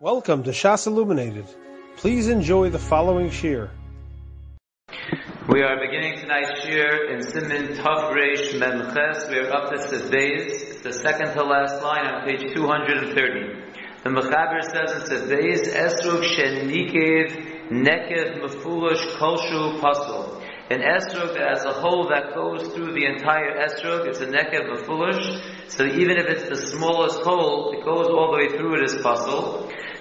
Welcome to Shas Illuminated. Please enjoy the following shir. We are beginning tonight's shir in Siman Tav Reish Memches. We are up to Seveis. It's the second to last line on page 230. The Mechaber says in Seveis, Esrog Shenikev Nekev Mefulish Kolshu Pasul. An esrog has a hole that goes through the entire esrog, it's a nekev mefulish. So even if it's the smallest hole, it goes all the way through it as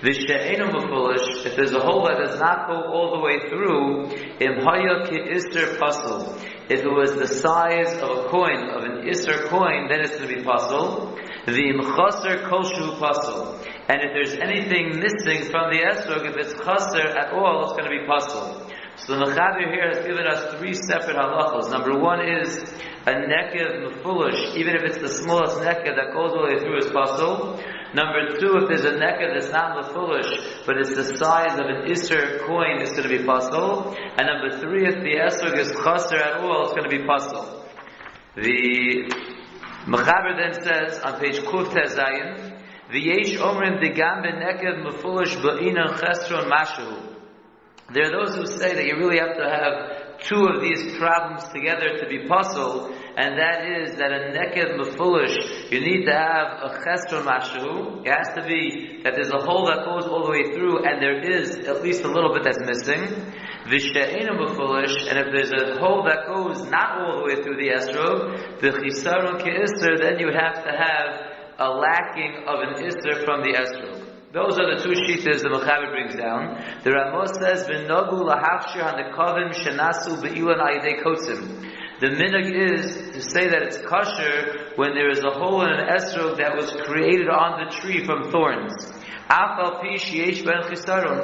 V'she'enu mefulish, if there's a hole that does not go all the way through, im ki ister pasul. If it was the size of a coin, of an ister coin, then it's going to be pasul. V'im chaser koshu pasul. And if there's anything missing from the esrog, if it's chaser at all, it's going to be pasul. So the Mechaber here has given us three separate halachos. Number one is a nekev mefulish, even if it's the smallest nekev that goes all the way through is puzzle. Number two, if there's a nekev that's not mefulish, but it's the size of an iser coin, it's going to be pasul. And number three, if the esrog is chaser at all, it's going to be pasul. The Mechaber then says on page Kuf Tezayin, V'yesh omrim digam benekev mefulish ba'inan chesron mashu. There are those who say that you really have to have two of these problems together to be pasul, and that is that a nekev mefulish, you need to have a chesron mashu. It has to be that there's a hole that goes all the way through, and there is at least a little bit that's missing. Vishe'enu mefulish, and if there's a hole that goes not all the way through the esrog, the chisaron ke'ister, then you have to have a lacking of an ister from the esrog. Those are the two shitas the Mechaber brings down. The Ramos says, "V'nogu lahafshir hanekavim shenasu be'ilan ayidei kotzim." The minhag is to say that it's kosher when there is a hole in an esrog that was created on the tree from thorns.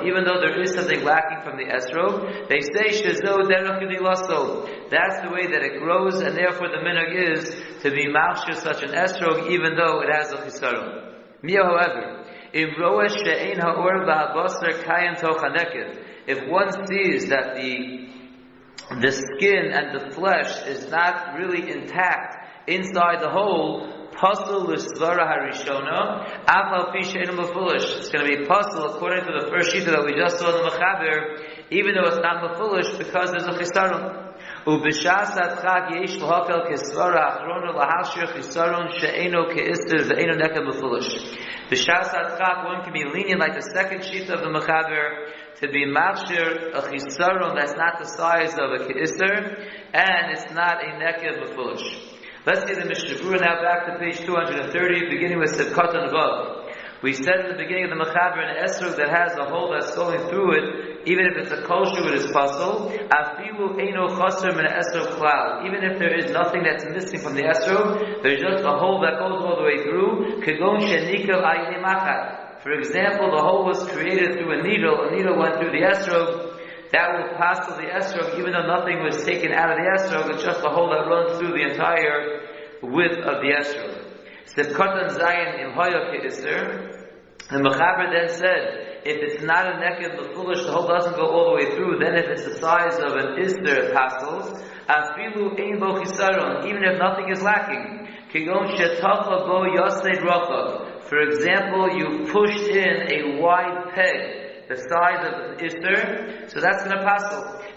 Even though there is something lacking from the esrog, they say That's the way that it grows, and therefore the minhag is to be mafshir such an esrog, even though it has a chisaron. Mia, however, if one sees that the the skin and the flesh is not really intact inside the hole, pasul harishona. It's going to be pasul according to the first sheet that we just saw in the mechaber, even though it's not mafulish because there's a chisaron. ובשעת חג יש להקל כסברה האחרונה להשאיר חיסרון שאינו כאיסטר ואינו נקה מפולש. B'shas Chak, one can be lenient like the second sheet of the Mechaber to be mafshir a chisaron that's not the size of a keister, and it's not a nekev befulish. Let's get the Mishnah now back to page 230, beginning with Sivkatan Vav. We said in the beginning of the Mechaber an esrog that has a hole that's going through it, even if it's a kosher, it is pasul. Afilu eino chaser min esrog cloud. Even if there is nothing that's missing from the esrog, there's just a hole that goes all the way through. Kegon shenikav machat. For example, the hole was created through a needle. A needle went through the esrog. That will pass through the esrog, even though nothing was taken out of the esrog. It's just a hole that runs through the entire width of the esrog. Sivkatan Zayin im Hoyok Isser. The Mechaber then said, if it's not a nekev the foolish, the hole doesn't go all the way through, then if it's the size of an Isser, it passes. Afilu ein bo chisaron, even if nothing is lacking. Kigon shetacha bo yased rachad. For example, you pushed in a wide peg, the size of an Isser, so that's an pass.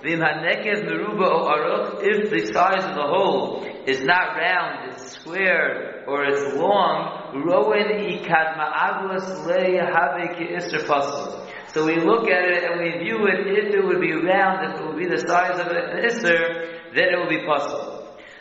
Vim hanekev meruba o aruch, if the size of the hole is not round, it's square, or it's long, roen ikad ma'aglas le have. So we look at it and we view it, if it would be round, if it would be the size of an ister, then it will be possible.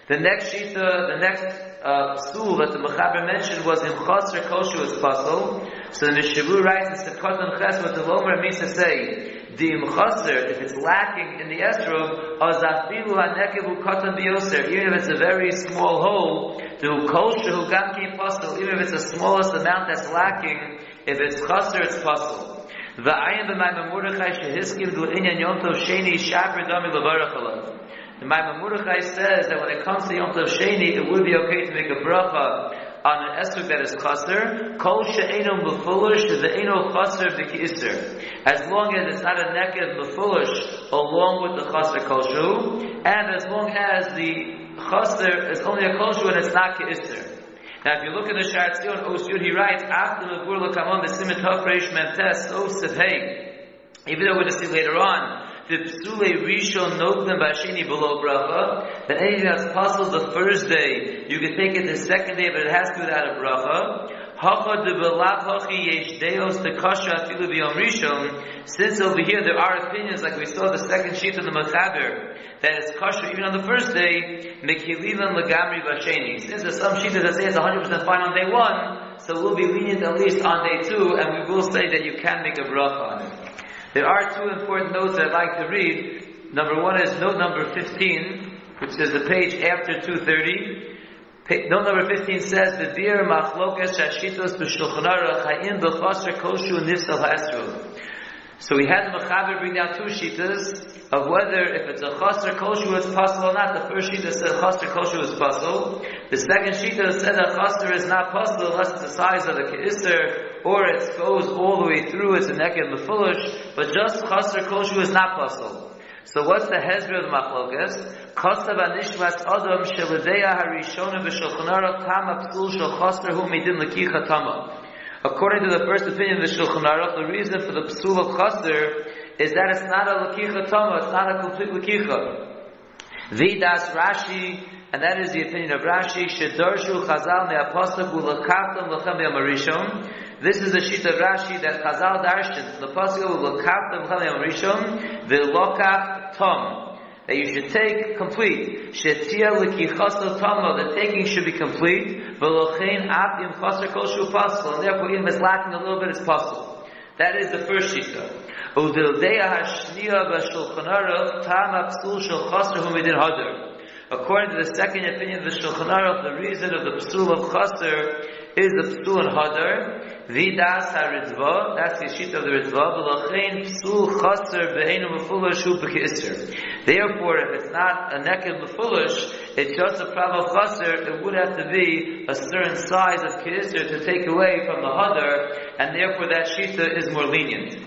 The next shita, the next uh, stool that the Mechaber mentioned was in Chaser Kosher was pasul. So the Mishavu writes in Sekotan Ches what the Lomer means to say, the Chaser, if it's lacking in the Esrog, Azafilu HaNekevu Kotan Bioser, even if it's a very small hole, the Kosher Hu Gamki Pasul, even if it's the smallest amount that's lacking, if it's Chaser, it's pasul. V'ayin b'mayim Mordechai shehiskim du inyan Yom Tov Sheni shaper dami. The Mordechai says that when it comes to Yom Tov Sheni, it would be okay to make a bracha on an esrog that is chaser. Kol she'eno mefulish ve'eno chaser v'ki'iser. As long as it's not a nekev mefulish along with the chaser koshu, and as long as the chaser is only a koshu and it's not ki'iser. Now, if you look at the Shar Tzion Osyud, he writes, after the Gur Lakamon, the Simit Hafresh Mentes, Osif Hey. Even though we're going to see later on, the Psule Rishon Noglim Bashini below Bracha, that anything that's possible the first day, you can take it the second day, but it has to be without a Bracha. Since over here there are opinions, like we saw the second sheet of the Mechaber, that it's kasha even on the first day. Since there's some sheet that say it's 100% fine on day one, so we'll be lenient at least on day two, and we will say that you can make a bracha on it. There are two important notes I'd like to read. Number one is note number 15, which is the page after 230. Note number 15 says, the beer machlokas shashitos b'shulchan aruch ha'im b'chaser koshu nifsal ha'esru. So we had the Mechaber bring down two shitas of whether if it's a chaser koshu it's possible or not. The first shita said chaser koshu is possible. The second shita said that chaser is not possible unless it's the size of the keiser or it goes all the way through, it's a neked lefulish, but just chaser koshu is not possible. So what's the hezbollah of the machlokas? Kostav anishmas adam shelideya harishona v'shulchan tama psul shel hu midin lekicha tama. According to the first opinion of the Shulchan Aruch, the reason for the psul of chaser is that it's not a lekicha tama, it's not a complete lekicha. Vidas Rashi, and that is the opinion of Rashi, Shedarshu Chazal Me'apasach U'lakatam L'chem Marishon. This is the sheet of Rashi that Chazal darshan, the pasuk U'lakatam L'chem Marishon, V'lokach Tom. That you should take complete. Shetia L'kichaso Tama, the taking should be complete. V'lochein Ap Yim Chaser Kol Shu Pasal, and therefore even if it's lacking a little bit, it's possible. That is the first shita. Udildeya hashniya b'shulchan aruch tam psul shel chaser hu midin hadar. According to the second opinion of the Shulchan Aruch, the reason of the psul of chaser is the psul hadar. Vidas haridva, that's the sheet of the ridva. V'lachein psul chaser be'enu mefulish hu b'ki'iser. Therefore, if it's not a neked mefulish, it's just a problem of chaser, it would have to be a certain size of ki'iser to take away from the hadar, and therefore that shita is more lenient.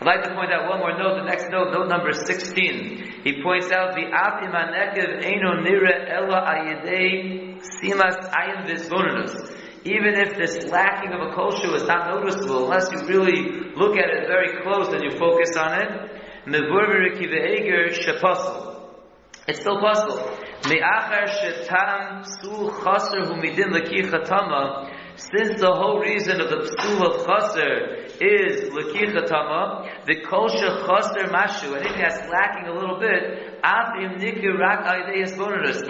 I'd like to point out one more note, the next note, note number 16. He points out, the Atim HaNekev Eino Nire Ela Ayedei Simas Ayin Visvonanus. Even if this lacking of a kosher is not noticeable, unless you really look at it very close and you focus on it, it's still possible. Since the whole reason of the psul of chaser is lekichatama, the kol chaser mashu, anything that's lacking a little bit,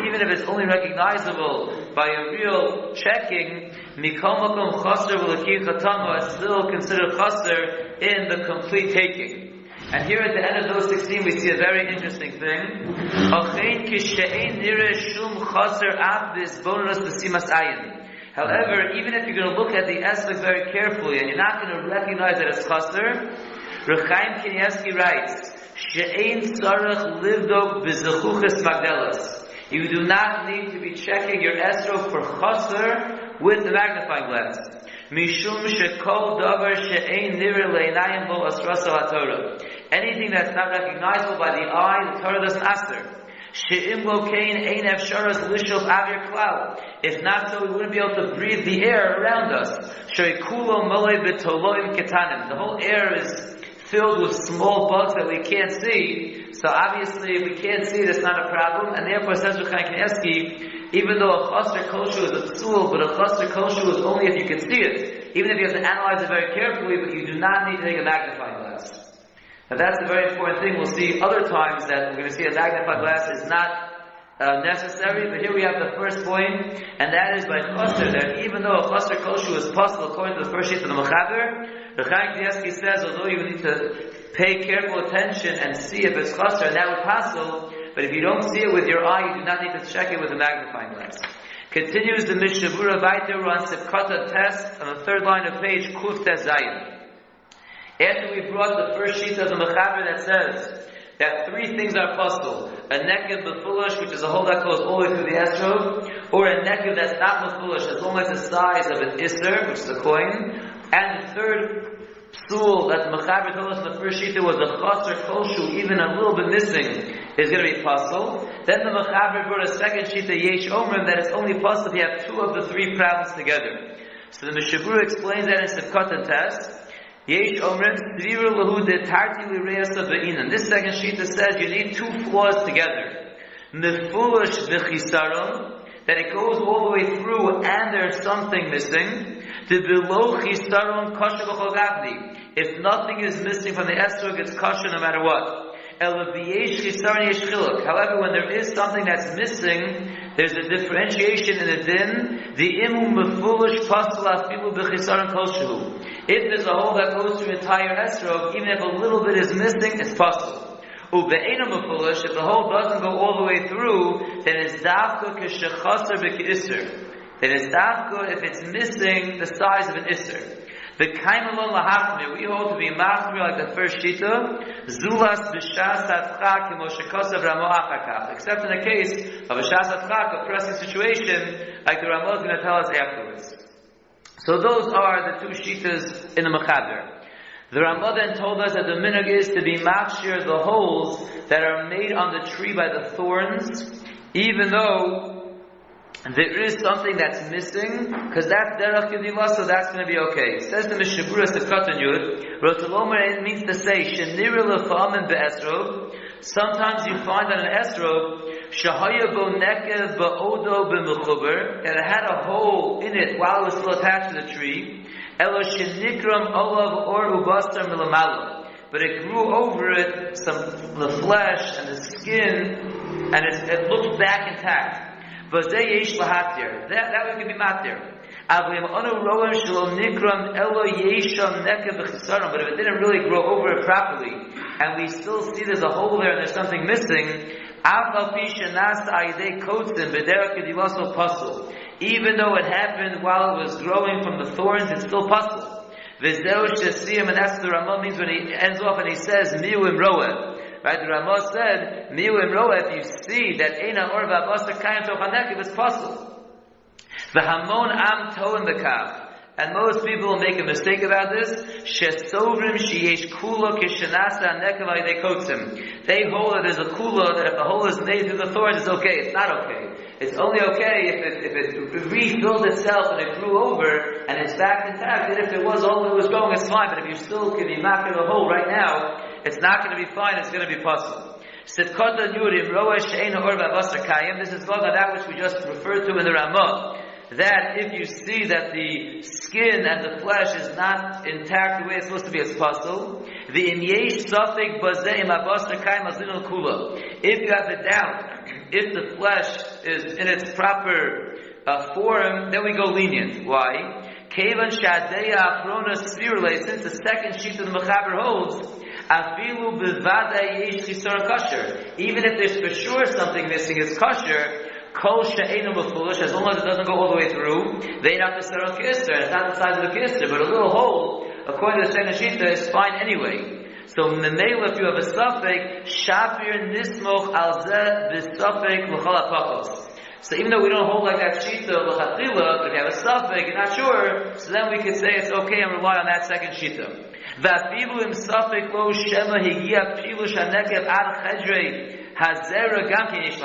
even if it's only recognizable by a real checking, mikol makom chaser lekichatama is still considered chaser in the complete taking. And here at the end of those 16 we see a very interesting thing. However, even if you're going to look at the aspect very carefully and you're not going to recognize that it's chaser, Rechaim Kanievsky writes, She'ein tzarech livdok b'zechuches magdelas. You do not need to be checking your esrog for chaser with the magnifying glass. Mishum shekol davar she'ein nir le'inayim lo asrasa ha'torah. Anything that's not recognizable by the eye, the Torah doesn't ask there. She'im lokein ein efsharas lishov avir cloud. If not so, we wouldn't be able to breathe the air around us. She'ikulo molei betoloim ketanim. The whole air is filled with small bugs that we can't see. So obviously, if we can't see that's not a problem. And therefore, says Rechaim Kanievsky, even though a chaser kosher is a psul, but a chaser kosher is only if you can see it. Even if you have to analyze it very carefully, but you do not need to take a magnifying glass. Now that's a very important thing. We'll see other times that we're going to see a magnifying glass is not uh, necessary, but here we have the first point, and that is by chaser, that even though a chaser kosher is possible according to the first sheet of the Mechaber, the Chaim Kanievsky says, although you need to pay careful attention and see if it's chaser, and that would possible, but if you don't see it with your eye, you do not need to check it with a magnifying glass. Continues the Mishnah Berurah Vaiter on Sipkata test on the third line of page Kuf Zayin. After we brought the first sheet of the Mechaber that says that three things are possible. A neked befulish, which is a hole that goes all the way through the estrov, or a neked that's not befulish, as long as the size of an iser, which is a coin. And the third psul that the Mechaber told us in the first sheet was a chaser koshu, even a little bit missing, is going to be possible. Then the Mechaber brought a second sheet, the Yesh Omrim, that it's only possible if you have two of the three problems together. So the Mishnah Berurah explains that in Sivkot and Test. Yesh Omrim, Svira Lahu de Tarti Lireasa Be'inan. This second sheet says you need two flaws together. Mefulish V'chisaron, that it goes all the way through and there's something missing. The below chisaron kosher If nothing is missing from the esrog, it's kosher no matter what. However, when there is something that's missing, there's a differentiation in the din. The imu mefulish pasal afilu b'chisaron kosher. If there's a hole that goes through entire esrog, even if a little bit is missing, it's possible. Ube'ena mefulish, if the hole doesn't go all the way through, then it's dafka k'shechaser b'ki'isr. Then it's dafka if it's missing the size of an isser. The kaimalon lahachmir, we hold to be machmir like the first shita, zulas b'shas atchak kimo shekosav ramo achakach. Except in the case of a shas atchak, a pressing situation, like the Ramo is going to tell us afterwards. So those are the two shitas in the Mechaber. The Rambam then told us that the minog is to be machshir the holes that are made on the tree by the thorns, even though there is something that's missing, because that's derech kedila, so that's going to be okay. It says the Mishnah Berurah Sefkatan Yud, Rotalomer means to say, Shenira lefamin be'esrov, sometimes you find on an esrov, Shahaya bo nekev ba'odo b'mechuber, that it had a hole in it while it was still attached to the tree, Elo shenikram olav or ubastar milamalo. But it grew over it some the flesh and the skin, and it, it looked back intact. That that one can be matir. But if it didn't really grow over it properly, and we still see there's a hole there and there's something missing, even though it happened while it was growing from the thorns, it's still possible. V'zeu shesiyim, and that's the Ramah means when he ends off and he says, mi'u roeh. Right, the Ramah said, mi'u roeh, if you see that ena or v'abasa kayim tochanek, it's possible. The hamon am toim bekav. And most people make a mistake about this. Shesovrim sheyesh kula kishanasa nekavai they kotzim. They hold that there's a kula that if the hole is made through the thorns, it's okay. It's not okay. It's only okay if it, if it refilled itself and it grew over and it's back intact. And if it was all that was growing, it's fine. But if you still can be making the hole right now, it's not going to be fine. It's going to be possible. This is on that which we just referred to in the Ramah that if you see that the skin and the flesh is not intact the way it's supposed to be as possible, the imyesh bazeim abasar kaim azinul kula. If you have a doubt, if the flesh is in its proper uh, form, then we go lenient. Why? Kevan shadeya aprona spirule, since the second sheet of the Mechaber holds, afilu yesh. Even if there's for sure something missing, it's kosher, Kol she'enu b'fulish, as long as it doesn't go all the way through, they not necessarily kister. It's not the size of the kister, but a little hole, according to the shita, is fine anyway. So memela, if you have a suffix, shapir nismoch al zeh b'suffix l'chol apachos. So even though we don't hold like that shita l'chatila, but if you have a suffix, you're not sure, so then we can say it's okay and rely on that second shita. V'afilu im suffix lo shema higia pilush hanekev ad chedrei hazera gam kin yish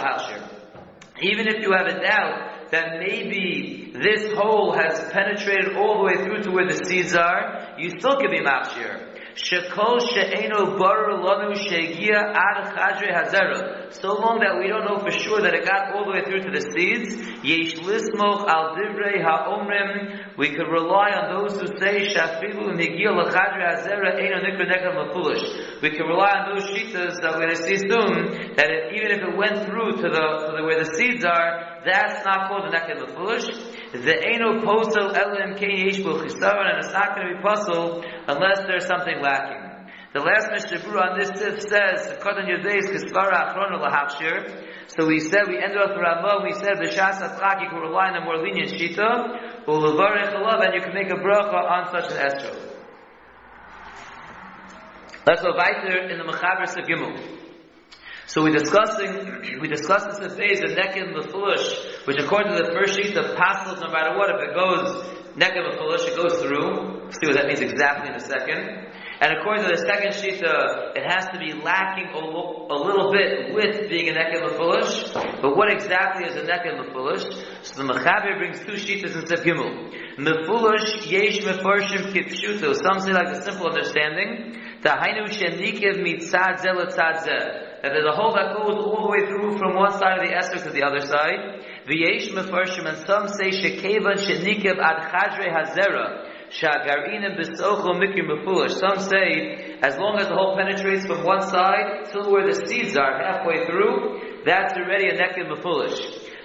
even if you have a doubt that maybe this hole has penetrated all the way through to where the seeds are, you still can be mafshir. Shekol lanu shegia ad chadre hazera. So long that we don't know for sure that it got all the way through to the seeds, yesh lismoch al divrei ha'omrim. We could rely on those who say shafilu lechadre hazera nikra. We can rely on those shitas that we're going to see soon that it, even if it went through to the to the where the seeds are, that's not called a nekam mafulish. The eno posel elim kein yesh and it's not going to be pasul unless there's something lacking. The last Mishnah on this tip says, "Kodan Yodeis Kisvara Achron Lahakshir." So we said we ended off the Ramah. We said the Shas Atzchak you can rely on a more lenient shita, Ulevarech Alav, and you can make a bracha on such an estro. Let's go weiter in the Mechaber Segimel. So we discussing we discussed this in phase of nekin lefulish, which according to the first sheet of pastels, no matter what, if it goes nekin lefulish, it goes through. See what that means exactly in a second. And according to the second sheet, uh, it has to be lacking a, lo- a little bit with being a neked mefulish. But what exactly is a neked mefulish? So the Mechaber brings two shitas in Sef Gimel. Mefulish yesh mefarshim kipshuto. Some say like the simple understanding. Tahainu shenikiv mitzad zeh. That there's a hole that goes all the way through from one side of the Esther to the other side. V'yesh mefarshim, and some say shekevan shenikiv ad chadre hazera. Shagarinim besocho mikir mefulish. Some say, as long as the hole penetrates from one side till where the seeds are halfway through, that's already a neked mefulish.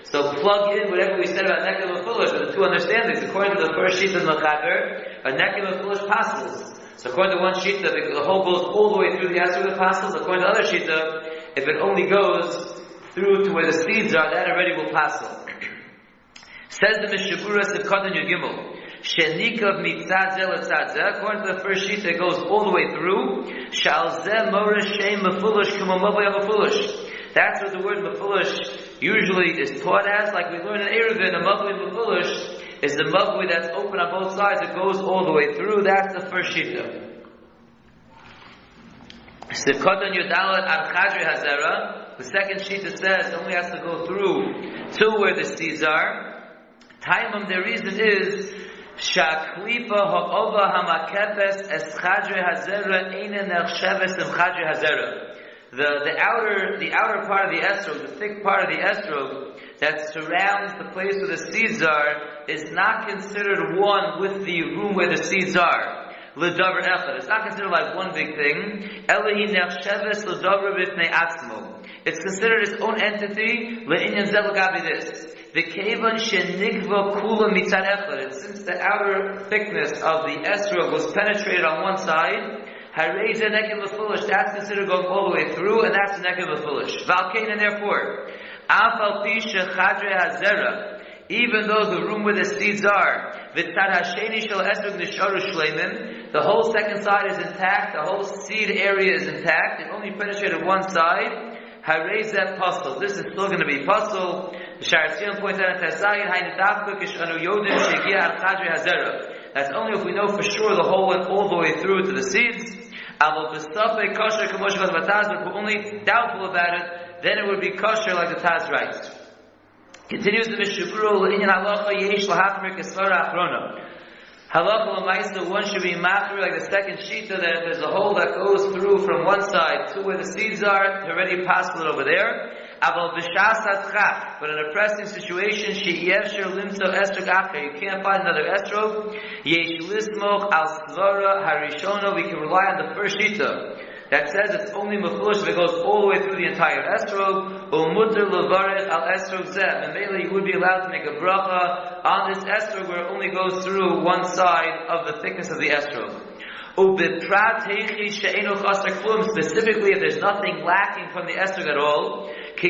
So plug in whatever we said about neked mefulish with the two understandings. According to the first sheet of Mechaber, a neked mefulish passes. So according to one sheet, the, the hole goes all the way through the Esrog that passes. According to the other sheet, if it only goes through to where the seeds are, that already will pass. Says the Mishabura Sivkot Yud Gimel. Shenikov mitzad zel According to the first sheet, it goes all the way through. Shal zeh morish shem mefulish kuma mefulish. That's what the word mefulish usually is taught as, like we learn in Eruvin, a mavli mefulish is the mavli that's open on both sides. It goes all the way through. That's the first Yudalat Ad Chadri. The second sheet shita says only has to go through to where the seeds are. Taimum, the reason is Shaklipa ha'ova hamakepes es chadre hazera hazera. The, the outer, the outer part of the estrog, the thick part of the estrog that surrounds the place where the seeds are is not considered one with the room where the seeds are. L'davar echad. It's not considered like one big thing. Elahi nechsheves l'davar b'fnei atzmo. It's considered its own entity. Le'inyan zelagabi this. The kevan shenigva kula mitzad echad. And since the outer thickness of the esrog was penetrated on one side, harei ze nekev lefulish. That's considered going all the way through, and that's nekev lefulish. Valkain, and therefore, afal pisha chadre hazera. Even though the room where the seeds are, the whole second side is intact, the whole seed area is intact. It only penetrated one side. Harezet pasul. This is still going to be pasul. The points out. That's only if we know for sure the hole went all the way through to the seeds. Aval B'Safe Kosher Kamosh but we're only doubtful about it, then it would be kosher like the Taz writes. Continues the Mishnah Berurah, Inyan Halacha Yesh Lahachmir Kesvara Achrona. Halacha l'maisa, one should be machri like the second shita that there's a hole that goes through from one side to where the seeds are, it's already possible over there. Aval b'shas atchach, but in a pressing situation, she yevsher limso estrog acher, you can't find another estrog. Yesh lismoch al svara harishona, we can rely on the first shita that says it's only mefulish if it goes all the way through the entire estrog, or mutter levaret al estrog zeh, and mainly you would be allowed to make a bracha on this estrog where it only goes through one side of the thickness of the estrog. Specifically, if there's nothing lacking from the estrog at all, for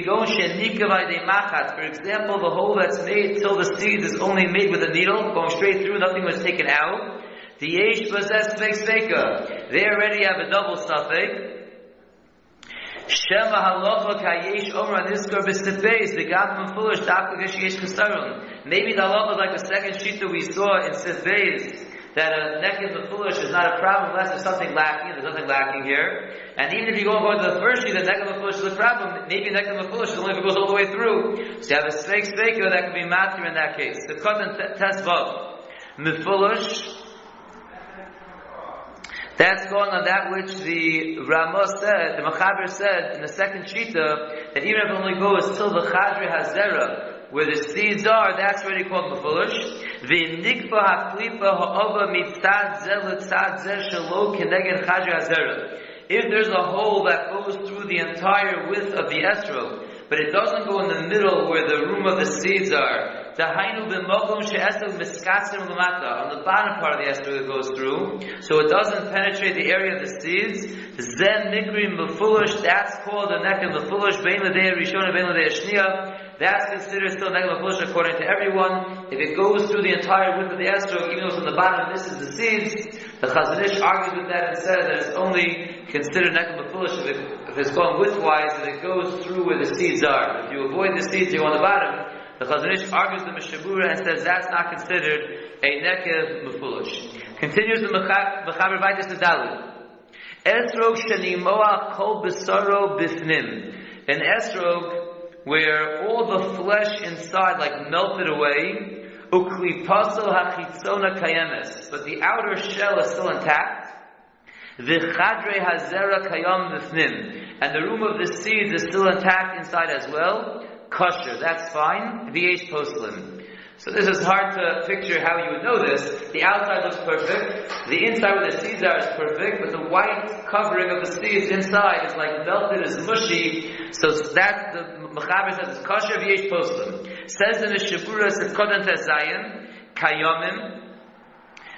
example, the hole that's made till the seed is only made with a needle, going straight through, nothing was taken out. The yesh possess sveka. They already have a double suffix. Shema halacha kayesh omra niskar b'sifeis. The gam foolish dafka yesh chesaron. Maybe the halacha is like the second sheet that we saw in sifeis. That a in the foolish is not a problem unless there's something lacking. There's nothing lacking here. And even if you go and go to the first sheet, the neck of the foolish is a problem. Maybe the neck of the foolish is only if it goes all the way through. So you have a sveik sveika that could be matter in that case. The cotton test vav. Mefulish that's going on that which the Ramah said, the Machaber said in the second Shita, that even if only goes till the Chadri Hazera, where the seeds are, that's already called Mefulish. V'nikfa ha'klipa ha'ova mitzad zeh l'tzad zeh shelo keneged Chadri Hazera. If there's a hole that goes through the entire width of the esrog, but it doesn't go in the middle where the room of the seeds are, Dahainu b'mokum she'esel miskatzim l'mata. On the bottom part of the esrog it goes through, so it doesn't penetrate the area of the seeds. Zen nikrim b'fulish, that's called a neck of b'fulish, bein l'dei rishon bein l'dei shniya. That's considered still of b'fulish according to everyone. If it goes through the entire width of the esrog, even though it's on the bottom, this is the seeds, the Chazon Ish argues with that and says that it's only considered neck of b'fulish if, it, if it's going widthwise, if it goes through where the seeds are. If you avoid the seeds, you're on the bottom. The Chazon Ish argues the Mishnah Berurah and says that's not considered a nekev mefulish. Continues the Mechaber Vaitis Dalit. Esrog shenimoach kol besaro bifnim. An esrog where all the flesh inside like melted away, but the outer shell is still intact. The chadre hazera kayam bifnim, and the room of the seeds is still intact inside as well. Kosher, that's fine. Vh poslim. So this is hard to picture how you would know this. The outside looks perfect. The inside where the seeds are is perfect, but the white covering of the seeds inside is like melted, is mushy. So that the Mechaber says it's kosher v'yesh poslim. Says in the Shibura Sekodan Tezayin, kayomim.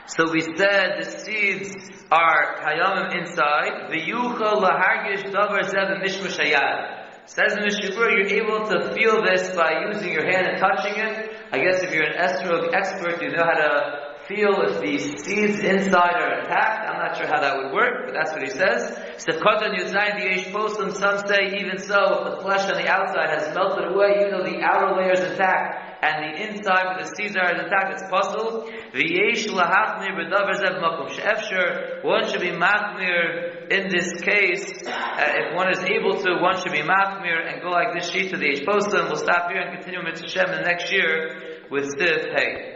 So we said the seeds are kayomim inside. V'yucha lahargish davar zeh mishmushayad. Says in the Shibura, you're able to feel this by using your hand and touching it. I guess if you're an estrog expert, you know how to feel if the seeds inside are intact. I'm not sure how that would work, but that's what he says. Some say even so, if the flesh on the outside has melted away, even though the outer layer is intact, and the inside where the seeds are intact, it's possible. One should be machmir in this case, uh, if one is able to, one should be machmir and go like this sheet to the Posum. We'll stop here and continue Mitzvah Shem the next year with Sif Hey.